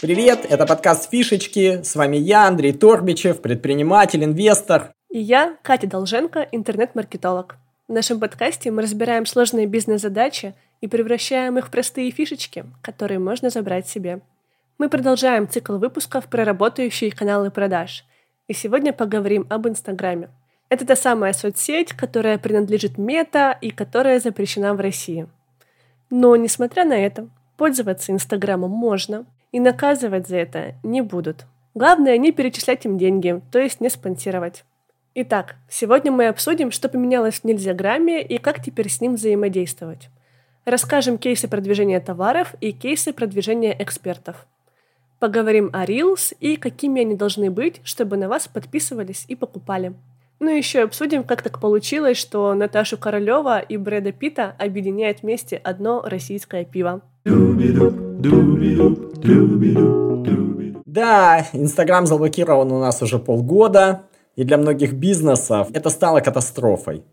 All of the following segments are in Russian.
Привет, это подкаст «Фишечки». С вами я, Андрей Торбичев, предприниматель, инвестор. И я, Катя Долженко, интернет-маркетолог. В нашем подкасте мы разбираем сложные бизнес-задачи и превращаем их в простые фишечки, которые можно забрать себе. Мы продолжаем цикл выпусков про работающие каналы продаж. И сегодня поговорим об Инстаграме. Это та самая соцсеть, которая принадлежит Мета и которая запрещена в России. Но, несмотря на это, пользоваться Инстаграмом можно, и наказывать за это не будут. Главное не перечислять им деньги, то есть не спонсировать. Итак, сегодня мы обсудим, что поменялось в Нельзяграме и как теперь с ним взаимодействовать. Расскажем кейсы продвижения товаров и кейсы продвижения экспертов. Поговорим о Reels и какими они должны быть, чтобы на вас подписывались и покупали. Ну и еще обсудим, как так получилось, что Наташу Королева и Брэда Питта объединяет вместе одно российское пиво. Да, Инстаграм заблокирован у нас уже полгода, и для многих бизнесов это стало катастрофой.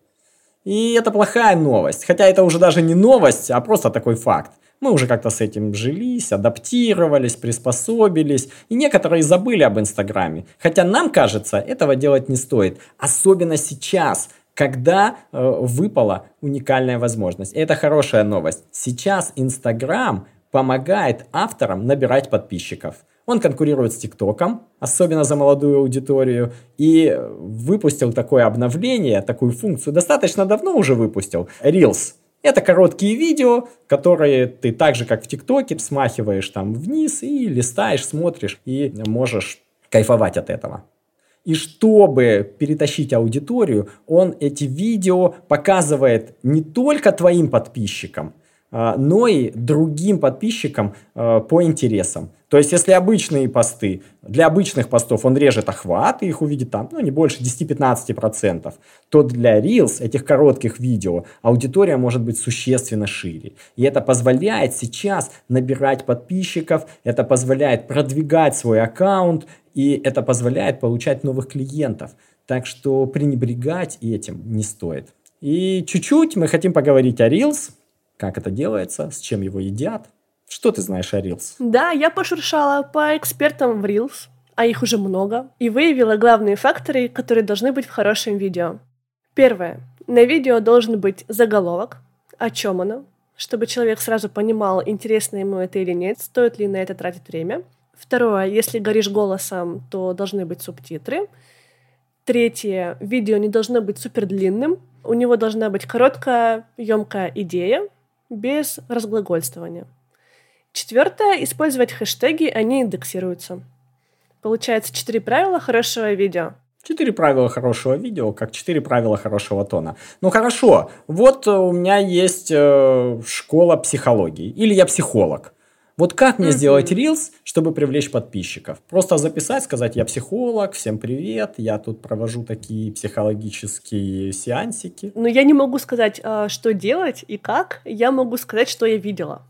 И это плохая новость, хотя это уже даже не новость, а просто такой факт. Мы уже как-то с этим жились, адаптировались, приспособились, и некоторые забыли об Инстаграме. Хотя нам кажется, этого делать не стоит, особенно сейчас, когда э, выпала уникальная возможность. И это хорошая новость. Сейчас Инстаграм помогает авторам набирать подписчиков. Он конкурирует с ТикТоком, особенно за молодую аудиторию, и выпустил такое обновление, такую функцию, достаточно давно уже выпустил, Reels. Это короткие видео, которые ты так же, как в ТикТоке, смахиваешь там вниз и листаешь, смотришь, и можешь кайфовать от этого. И чтобы перетащить аудиторию, он эти видео показывает не только твоим подписчикам, а, но и другим подписчикам а, по интересам. То есть, если обычные посты, для обычных постов он режет охват, и их увидит там, ну, не больше 10-15%, то для Reels, этих коротких видео, аудитория может быть существенно шире. И это позволяет сейчас набирать подписчиков, это позволяет продвигать свой аккаунт, и это позволяет получать новых клиентов. Так что пренебрегать этим не стоит. И чуть-чуть мы хотим поговорить о Reels, как это делается, с чем его едят. Что ты знаешь о Reels? Да, я пошуршала по экспертам в Reels, а их уже много, и выявила главные факторы, которые должны быть в хорошем видео. Первое. На видео должен быть заголовок, о чем оно, чтобы человек сразу понимал, интересно ему это или нет, стоит ли на это тратить время. Второе. Если горишь голосом, то должны быть субтитры. Третье. Видео не должно быть супер длинным. У него должна быть короткая, емкая идея, без разглагольствования. Четвертое. Использовать хэштеги, они индексируются. Получается четыре правила хорошего видео. Четыре правила хорошего видео, как четыре правила хорошего тона. Ну хорошо, вот у меня есть э, школа психологии, или я психолог. Вот как мне mm-hmm. сделать рилс, чтобы привлечь подписчиков? Просто записать, сказать, я психолог, всем привет, я тут провожу такие психологические сеансики. Но я не могу сказать, а, что делать и как. Я могу сказать, что я видела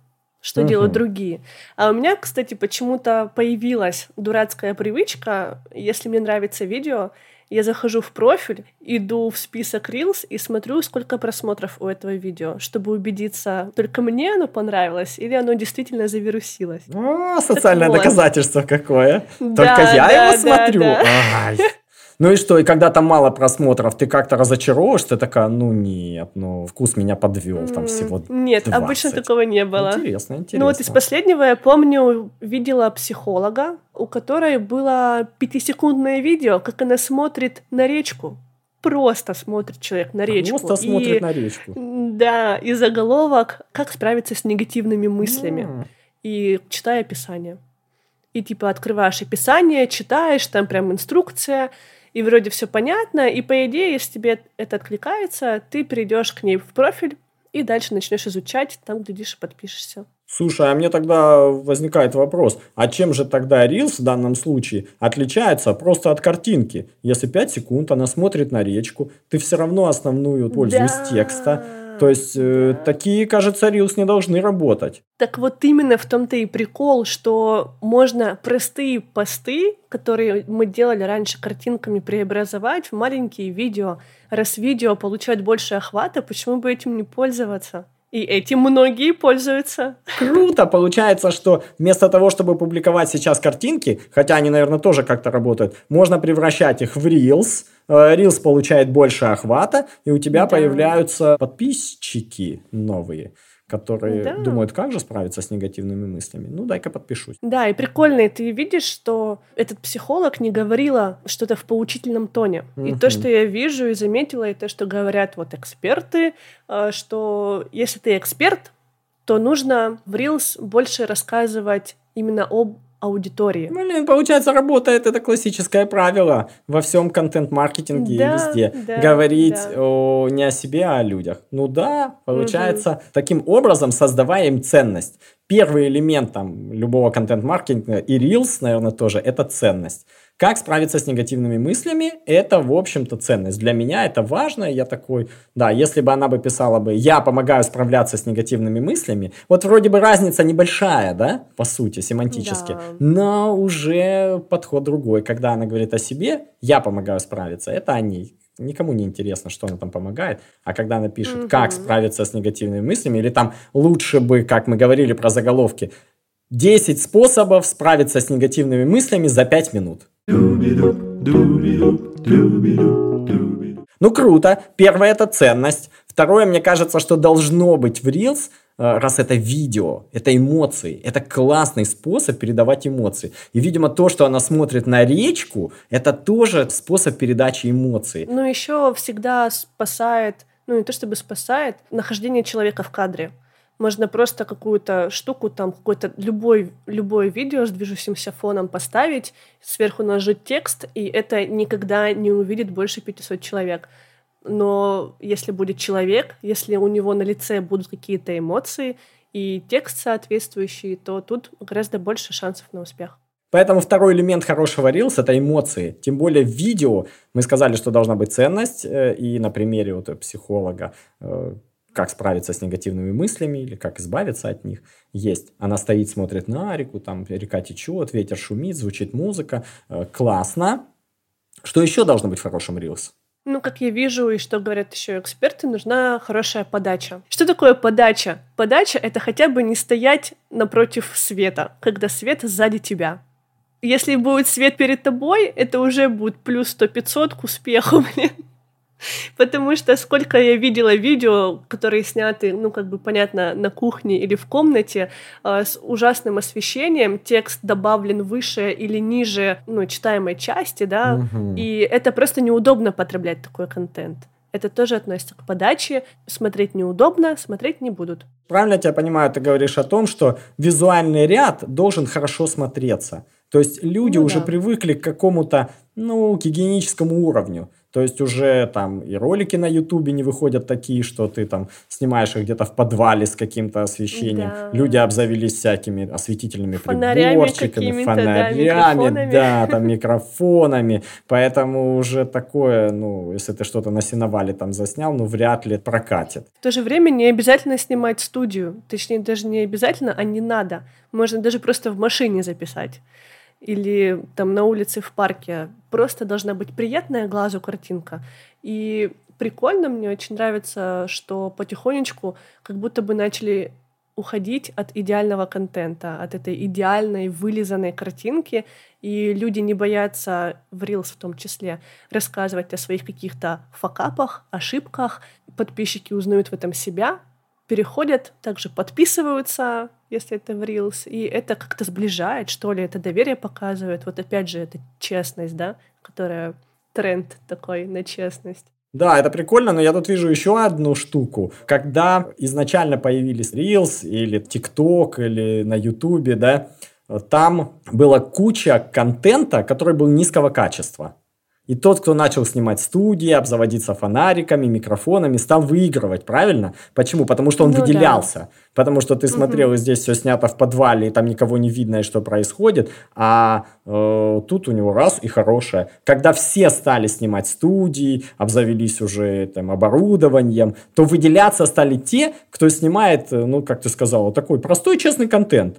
что uh-huh. делают другие. А у меня, кстати, почему-то появилась дурацкая привычка, если мне нравится видео, я захожу в профиль, иду в список Reels и смотрю, сколько просмотров у этого видео, чтобы убедиться, только мне оно понравилось или оно действительно завирусилось. О, социальное вот. доказательство какое. Да, только я да, его да, смотрю. Да. Ай. Ну и что, и когда там мало просмотров, ты как-то разочаровываешься, ты такая, ну нет, ну вкус меня подвел, там всего Нет, 20. обычно такого не было. Интересно, интересно. Ну вот из последнего я помню, видела психолога, у которой было пятисекундное видео, как она смотрит на речку. Просто смотрит человек на речку. Просто и, смотрит на речку. Да, и заголовок «Как справиться с негативными мыслями». Mm. И читая описание. И типа открываешь описание, читаешь, там прям инструкция, и вроде все понятно, и по идее, если тебе это откликается, ты перейдешь к ней в профиль и дальше начнешь изучать, там, глядишь, подпишешься. Слушай, а мне тогда возникает вопрос, а чем же тогда Reels в данном случае отличается просто от картинки? Если 5 секунд она смотрит на речку, ты все равно основную пользу да. из текста, то есть э, такие, кажется, Reels не должны работать. Так вот именно в том-то и прикол, что можно простые посты, которые мы делали раньше картинками, преобразовать в маленькие видео. Раз видео получает больше охвата, почему бы этим не пользоваться? И этим многие пользуются. Круто! Получается, что вместо того, чтобы публиковать сейчас картинки, хотя они, наверное, тоже как-то работают, можно превращать их в Reels. Э, Reels получает больше охвата, и у тебя да. появляются подписчики новые которые да. думают, как же справиться с негативными мыслями. Ну, дай-ка подпишусь. Да, и прикольно, и ты видишь, что этот психолог не говорила что-то в поучительном тоне. И то, что я вижу и заметила, и то, что говорят вот эксперты, э, что если ты эксперт, то нужно в Reels больше рассказывать именно об аудитории. Блин, получается, работает это классическое правило во всем контент-маркетинге да, и везде. Да, Говорить да. О, не о себе, а о людях. Ну да, получается, угу. таким образом создавая им ценность. Первый элемент там любого контент-маркетинга и Reels, наверное, тоже, это ценность. Как справиться с негативными мыслями, это, в общем-то, ценность. Для меня это важно, я такой, да, если бы она бы писала бы, я помогаю справляться с негативными мыслями, вот вроде бы разница небольшая, да, по сути, семантически, да. но уже подход другой. Когда она говорит о себе, я помогаю справиться, это о ней. Никому не интересно, что она там помогает. А когда она пишет, угу. как справиться с негативными мыслями, или там лучше бы, как мы говорили про заголовки, 10 способов справиться с негативными мыслями за 5 минут. Ну круто. Первое это ценность. Второе, мне кажется, что должно быть в Reels, э, раз это видео, это эмоции, это классный способ передавать эмоции. И, видимо, то, что она смотрит на речку, это тоже способ передачи эмоций. Ну, еще всегда спасает, ну, не то чтобы спасает, нахождение человека в кадре. Можно просто какую-то штуку, там, какое-то любой, любое видео с движущимся фоном поставить, сверху нажать текст, и это никогда не увидит больше 500 человек. Но если будет человек, если у него на лице будут какие-то эмоции и текст соответствующий, то тут гораздо больше шансов на успех. Поэтому второй элемент хорошего Reels – это эмоции. Тем более в видео мы сказали, что должна быть ценность. Э, и на примере вот психолога э, как справиться с негативными мыслями или как избавиться от них, есть. Она стоит, смотрит на реку, там река течет, ветер шумит, звучит музыка. Э, классно. Что еще должно быть в хорошем Reels? Ну, как я вижу, и что говорят еще эксперты, нужна хорошая подача. Что такое подача? Подача — это хотя бы не стоять напротив света, когда свет сзади тебя. Если будет свет перед тобой, это уже будет плюс 100-500 к успеху, блин. Потому что сколько я видела видео, которые сняты, ну, как бы понятно, на кухне или в комнате, э, с ужасным освещением, текст добавлен выше или ниже, ну, читаемой части, да, угу. и это просто неудобно потреблять такой контент. Это тоже относится к подаче. Смотреть неудобно, смотреть не будут. Правильно я тебя понимаю, ты говоришь о том, что визуальный ряд должен хорошо смотреться. То есть люди ну, уже да. привыкли к какому-то, ну, гигиеническому уровню. То есть уже там и ролики на Ютубе не выходят такие, что ты там снимаешь их где-то в подвале с каким-то освещением. Да. Люди обзавелись всякими осветительными фонарями приборчиками, фонарями, да, да, там микрофонами. Поэтому уже такое, ну, если ты что-то на сеновале там заснял, ну, вряд ли прокатит. В то же время не обязательно снимать студию. Точнее, даже не обязательно, а не надо. Можно даже просто в машине записать или там на улице в парке. Просто должна быть приятная глазу картинка. И прикольно, мне очень нравится, что потихонечку как будто бы начали уходить от идеального контента, от этой идеальной вылизанной картинки, и люди не боятся, в Reels в том числе, рассказывать о своих каких-то факапах, ошибках. Подписчики узнают в этом себя, переходят, также подписываются, если это в Reels, и это как-то сближает, что ли, это доверие показывает. Вот опять же, это честность, да, которая тренд такой на честность. Да, это прикольно, но я тут вижу еще одну штуку. Когда изначально появились Reels или TikTok или на YouTube, да, там была куча контента, который был низкого качества. И тот, кто начал снимать студии, обзаводиться фонариками, микрофонами, стал выигрывать, правильно? Почему? Потому что он ну, выделялся. Да. Потому что ты смотрел, угу. и здесь все снято в подвале, и там никого не видно, и что происходит. А э, тут у него раз и хорошее. Когда все стали снимать студии, обзавелись уже там оборудованием, то выделяться стали те, кто снимает, э, ну, как ты сказал, такой простой честный контент.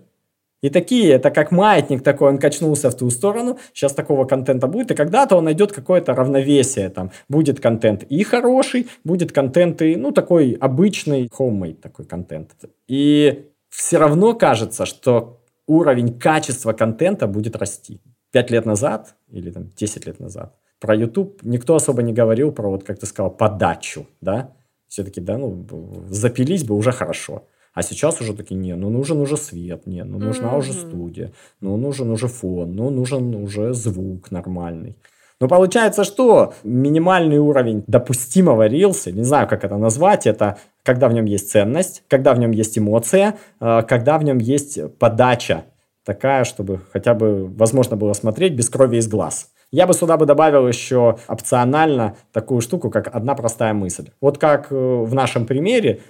И такие, это как маятник такой, он качнулся в ту сторону, сейчас такого контента будет, и когда-то он найдет какое-то равновесие, там, будет контент и хороший, будет контент и, ну, такой обычный, homemade такой контент. И все равно кажется, что уровень качества контента будет расти. Пять лет назад или там 10 лет назад про YouTube никто особо не говорил про, вот как ты сказал, подачу, да? Все-таки, да, ну, запились бы уже хорошо. А сейчас уже такие, не, ну нужен уже свет, не, ну нужна mm-hmm. уже студия, ну нужен уже фон, ну нужен уже звук нормальный. Но получается, что минимальный уровень допустимого рилса, не знаю, как это назвать, это когда в нем есть ценность, когда в нем есть эмоция, э, когда в нем есть подача такая, чтобы хотя бы возможно было смотреть без крови из глаз. Я бы сюда бы добавил еще опционально такую штуку, как одна простая мысль. Вот как э, в нашем примере,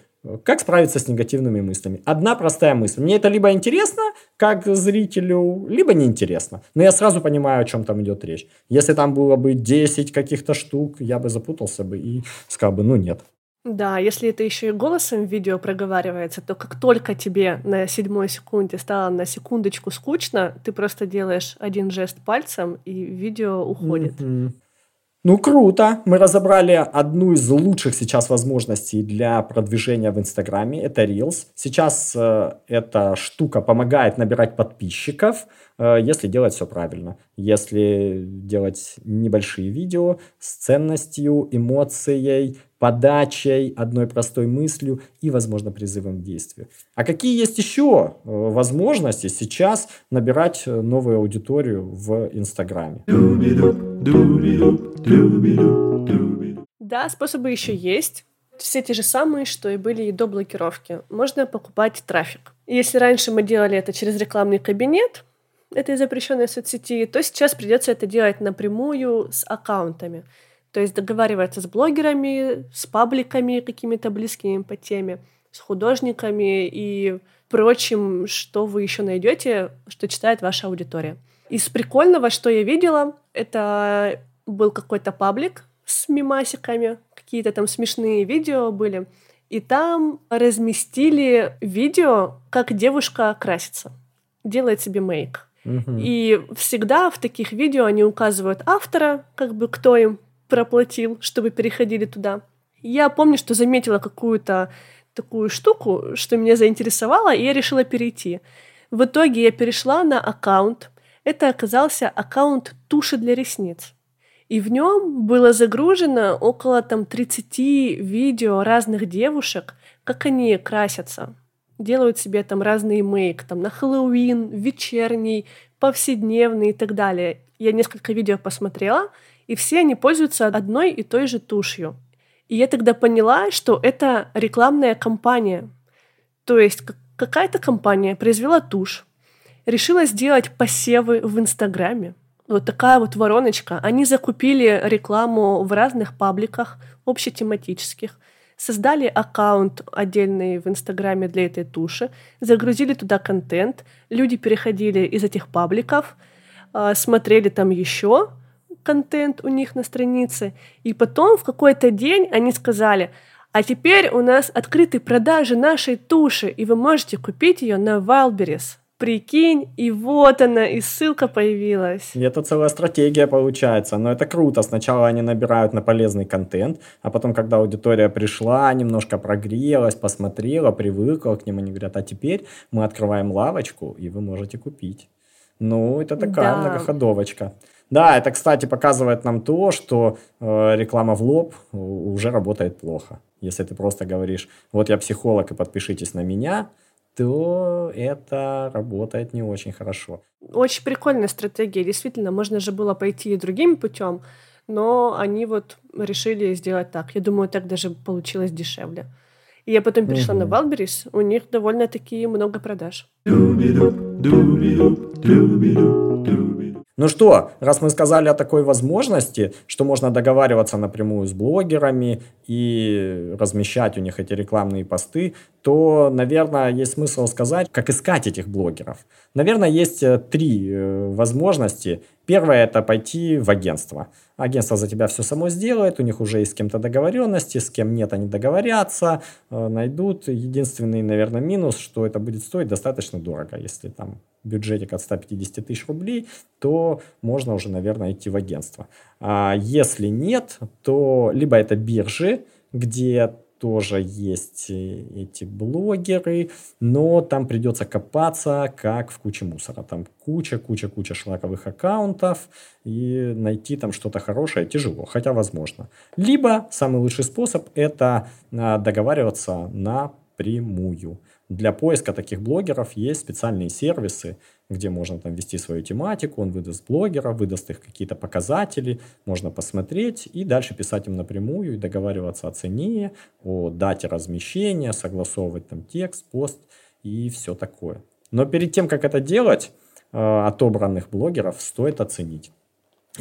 как справиться с негативными мыслями? Одна простая мысль. Мне это либо интересно, как зрителю, либо неинтересно. Но я сразу понимаю, о чем там идет речь. Если там было бы 10 каких-то штук, я бы запутался бы и сказал бы, ну нет. Да, если это еще и голосом в видео проговаривается, то как только тебе на седьмой секунде стало на секундочку скучно, ты просто делаешь один жест пальцем, и видео уходит. Mm-hmm. Ну, круто. Мы разобрали одну из лучших сейчас возможностей для продвижения в Инстаграме. Это Reels. Сейчас э, эта штука помогает набирать подписчиков, э, если делать все правильно. Если делать небольшие видео с ценностью, эмоцией, подачей, одной простой мыслью и, возможно, призывом к действию. А какие есть еще э, возможности сейчас набирать э, новую аудиторию в Инстаграме? Да, способы еще есть. Все те же самые, что и были и до блокировки. Можно покупать трафик. Если раньше мы делали это через рекламный кабинет, этой запрещенной соцсети, то сейчас придется это делать напрямую с аккаунтами. То есть договариваться с блогерами, с пабликами какими-то близкими по теме, с художниками и прочим, что вы еще найдете, что читает ваша аудитория. Из прикольного, что я видела, это был какой-то паблик с мимасиками, какие-то там смешные видео были, и там разместили видео, как девушка красится, делает себе мейк. И всегда в таких видео они указывают автора, как бы кто им проплатил, чтобы переходили туда. Я помню, что заметила какую-то такую штуку, что меня заинтересовало, и я решила перейти. В итоге я перешла на аккаунт. Это оказался аккаунт туши для ресниц. И в нем было загружено около там 30 видео разных девушек, как они красятся. Делают себе там разный мейк, там на Хэллоуин, вечерний, повседневный и так далее. Я несколько видео посмотрела, и все они пользуются одной и той же тушью. И я тогда поняла, что это рекламная кампания. То есть какая-то компания произвела тушь, решила сделать посевы в Инстаграме, вот такая вот вороночка. Они закупили рекламу в разных пабликах, общетематических, создали аккаунт отдельный в Инстаграме для этой туши, загрузили туда контент, люди переходили из этих пабликов, а, смотрели там еще контент у них на странице, и потом в какой-то день они сказали, а теперь у нас открыты продажи нашей туши, и вы можете купить ее на Wildberries. Прикинь, и вот она, и ссылка появилась. И это целая стратегия получается. Но это круто. Сначала они набирают на полезный контент, а потом, когда аудитория пришла, немножко прогрелась, посмотрела, привыкла к ним, они говорят, а теперь мы открываем лавочку, и вы можете купить. Ну, это такая да. многоходовочка. Да, это, кстати, показывает нам то, что э, реклама в лоб уже работает плохо. Если ты просто говоришь, вот я психолог и подпишитесь на меня, то это работает не очень хорошо. Очень прикольная стратегия. Действительно, можно же было пойти и другим путем, но они вот решили сделать так. Я думаю, так даже получилось дешевле. И я потом перешла угу. на Wildberries, у них довольно-таки много продаж. Ну что, раз мы сказали о такой возможности, что можно договариваться напрямую с блогерами и размещать у них эти рекламные посты, то, наверное, есть смысл сказать, как искать этих блогеров. Наверное, есть э, три э, возможности. Первое – это пойти в агентство. Агентство за тебя все само сделает, у них уже есть с кем-то договоренности, с кем нет, они договорятся, э, найдут. Единственный, наверное, минус, что это будет стоить достаточно дорого, если там бюджетик от 150 тысяч рублей, то можно уже, наверное, идти в агентство. А если нет, то либо это биржи, где тоже есть э, эти блогеры, но там придется копаться, как в куче мусора. Там куча-куча-куча шлаковых аккаунтов, и найти там что-то хорошее тяжело, хотя возможно. Либо самый лучший способ – это а, договариваться напрямую. Для поиска таких блогеров есть специальные сервисы, где можно там ввести свою тематику, он выдаст блогера, выдаст их какие-то показатели, можно посмотреть и дальше писать им напрямую и договариваться о цене, о дате размещения, согласовывать там текст, пост и все такое. Но перед тем, как это делать, э, отобранных блогеров стоит оценить.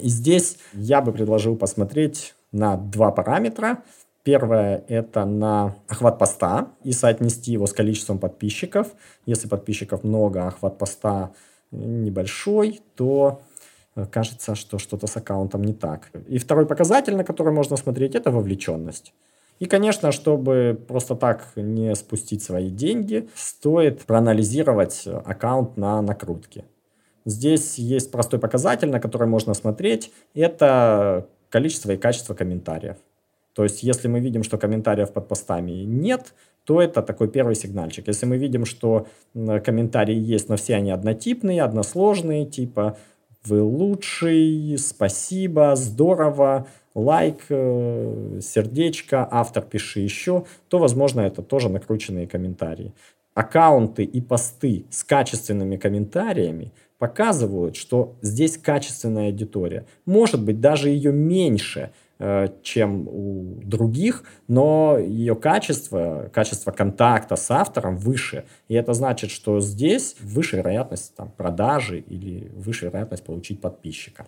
И здесь я бы предложил посмотреть на два параметра. Первое – это на охват поста и соотнести его с количеством подписчиков. Если подписчиков много, а охват поста небольшой, то э, кажется, что что-то с аккаунтом не так. И второй показатель, на который можно смотреть, это вовлеченность. И, конечно, чтобы просто так не спустить свои деньги, стоит проанализировать аккаунт на накрутке. Здесь есть простой показатель, на который можно смотреть. Это количество и качество комментариев. То есть, если мы видим, что комментариев под постами нет, то это такой первый сигнальчик. Если мы видим, что комментарии есть, но все они однотипные, односложные, типа «Вы лучший», «Спасибо», «Здорово», лайк, э, сердечко, автор пиши еще, то, возможно, это тоже накрученные комментарии. Аккаунты и посты с качественными комментариями показывают, что здесь качественная аудитория. Может быть, даже ее меньше – чем у других, но ее качество, качество контакта с автором выше. И это значит, что здесь выше вероятность там, продажи или выше вероятность получить подписчика.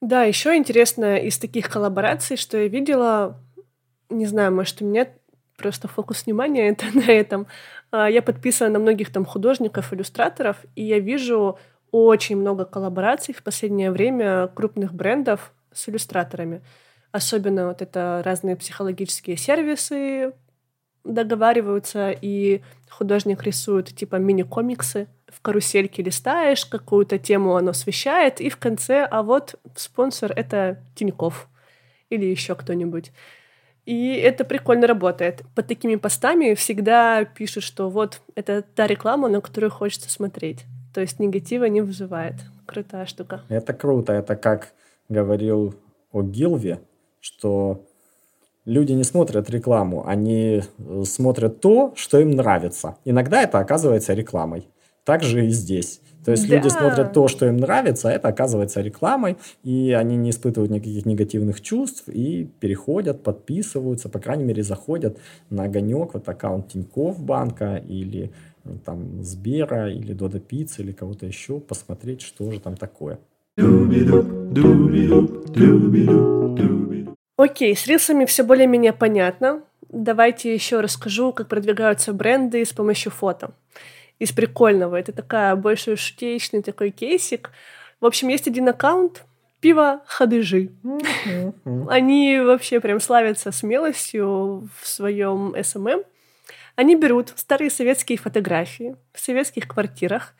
Да, еще интересно из таких коллабораций, что я видела, не знаю, может, у меня просто фокус внимания это на этом. А, я подписана на многих там художников, иллюстраторов, и я вижу очень много коллабораций в последнее время крупных брендов с иллюстраторами. Особенно вот это разные психологические сервисы договариваются, и художник рисует типа мини-комиксы. В карусельке листаешь, какую-то тему оно освещает, и в конце, а вот спонсор — это Тиньков или еще кто-нибудь. И это прикольно работает. Под такими постами всегда пишут, что вот это та реклама, на которую хочется смотреть. То есть негатива не вызывает. Крутая штука. Это круто. Это как говорил о Гилве, что люди не смотрят рекламу, они э, смотрят то, что им нравится. Иногда это оказывается рекламой. Так же и здесь. То есть да. люди смотрят то, что им нравится, а это оказывается рекламой, и они не испытывают никаких негативных чувств и переходят, подписываются, по крайней мере, заходят на огонек, вот аккаунт Тинькофф банка или там Сбера или Дода Пицца или кого-то еще, посмотреть, что же там такое. Окей, с рилсами все более-менее понятно. Давайте еще расскажу, как продвигаются бренды с помощью фото. Из прикольного. Это такая больше шутеечный такой кейсик. В общем, есть один аккаунт, пиво Хадыжи. Они вообще прям славятся смелостью в своем SMM. Они берут старые советские фотографии в советских квартирах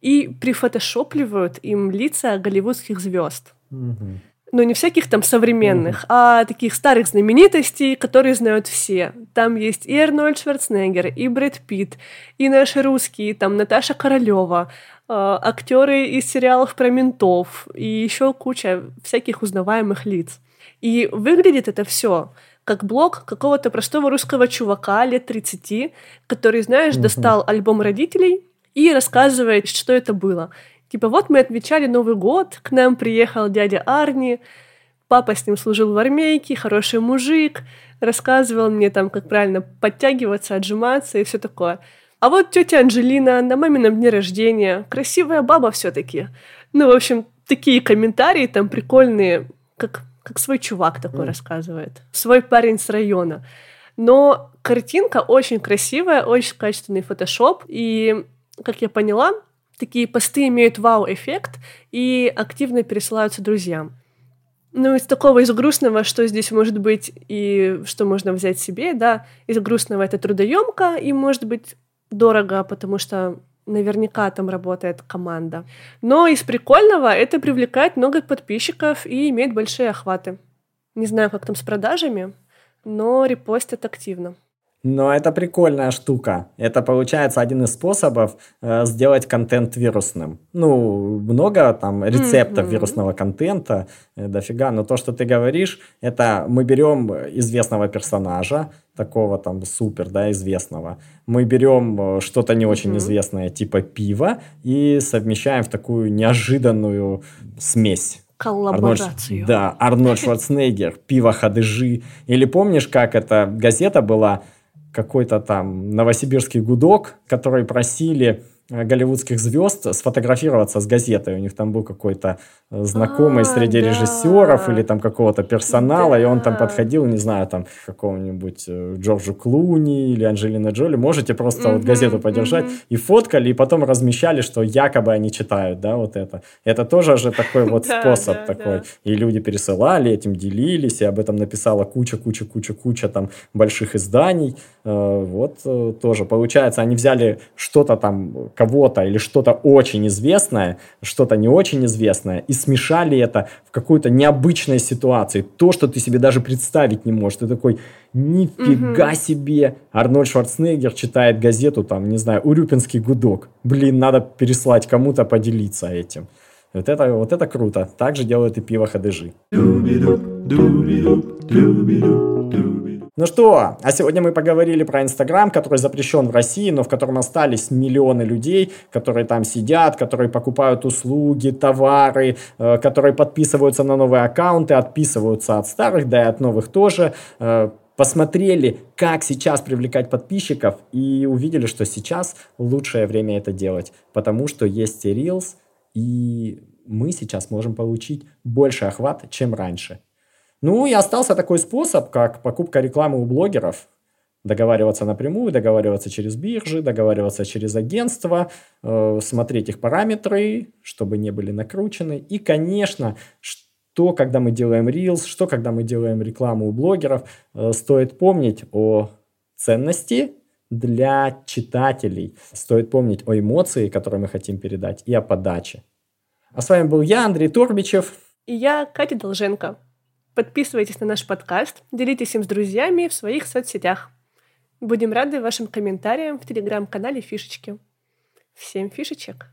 и прифотошопливают им лица голливудских звезд. Mm-hmm. Ну, не всяких там современных, mm-hmm. а таких старых знаменитостей, которые знают все. Там есть и Арнольд Шварценеггер, и Брэд Питт, и наши русские, там Наташа Королева, э, актеры из сериалов про ментов, и еще куча всяких узнаваемых лиц. И выглядит это все как блог какого-то простого русского чувака лет 30, который, знаешь, угу. достал альбом родителей и рассказывает, что это было. Типа, вот мы отмечали Новый год, к нам приехал дядя Арни, папа с ним служил в армейке, хороший мужик, рассказывал мне там, как правильно подтягиваться, отжиматься и все такое. А вот тетя Анжелина на мамином дне рождения, красивая баба все-таки. Ну, в общем, такие комментарии там прикольные, как как свой чувак такой mm. рассказывает, свой парень с района. Но картинка очень красивая, очень качественный фотошоп, и, как я поняла, такие посты имеют вау-эффект и активно пересылаются друзьям. Ну, из такого, из грустного, что здесь может быть и что можно взять себе, да, из грустного это трудоемко и может быть дорого, потому что наверняка там работает команда. Но из прикольного это привлекает много подписчиков и имеет большие охваты. Не знаю, как там с продажами, но репостят активно. Но это прикольная штука. Это получается один из способов э, сделать контент вирусным. Ну, много там рецептов mm-hmm. вирусного контента, э, дофига. Но то, что ты говоришь, это мы берем известного персонажа, такого там супер, да, известного. Мы берем э, что-то не очень mm-hmm. известное, типа пива, и совмещаем в такую неожиданную смесь коллаборацию. Арнольд, да, Арнольд Шварценеггер, пиво ходыжи. Или помнишь, как эта газета была какой-то там новосибирский гудок, который просили голливудских звезд сфотографироваться с газетой. У них там был какой-то э, знакомый а, среди да. режиссеров или там какого-то персонала, да. и он там подходил, не знаю, там какому-нибудь э, Джорджу Клуни или Анджелина Джоли. Можете просто mm-hmm, вот газету подержать mm-hmm. и фоткали, и потом размещали, что якобы они читают, да, вот это. Это тоже же такой вот способ такой. И люди пересылали, этим делились, и об этом написала куча, куча, куча, куча там больших изданий. Вот тоже получается, они взяли что-то там кого-то или что-то очень известное, что-то не очень известное, и смешали это в какой-то необычной ситуации. То, что ты себе даже представить не можешь. Ты такой, нифига угу. себе! Арнольд Шварценеггер читает газету, там, не знаю, «Урюпинский гудок». Блин, надо переслать кому-то поделиться этим. Вот это, вот это круто. Так же делают и пиво ходыжи. Ну что, а сегодня мы поговорили про Инстаграм, который запрещен в России, но в котором остались миллионы людей, которые там сидят, которые покупают услуги, товары, э, которые подписываются на новые аккаунты, отписываются от старых, да и от новых тоже. Э, посмотрели, как сейчас привлекать подписчиков и увидели, что сейчас лучшее время это делать, потому что есть Reels, и мы сейчас можем получить больше охват, чем раньше. Ну и остался такой способ, как покупка рекламы у блогеров. Договариваться напрямую, договариваться через биржи, договариваться через агентства, э, смотреть их параметры, чтобы не были накручены. И, конечно, что, когда мы делаем Reels, что, когда мы делаем рекламу у блогеров, э, стоит помнить о ценности для читателей. Стоит помнить о эмоции, которые мы хотим передать, и о подаче. А с вами был я, Андрей Турбичев. И я, Катя Долженко. Подписывайтесь на наш подкаст, делитесь им с друзьями в своих соцсетях. Будем рады вашим комментариям в телеграм-канале Фишечки. Всем фишечек!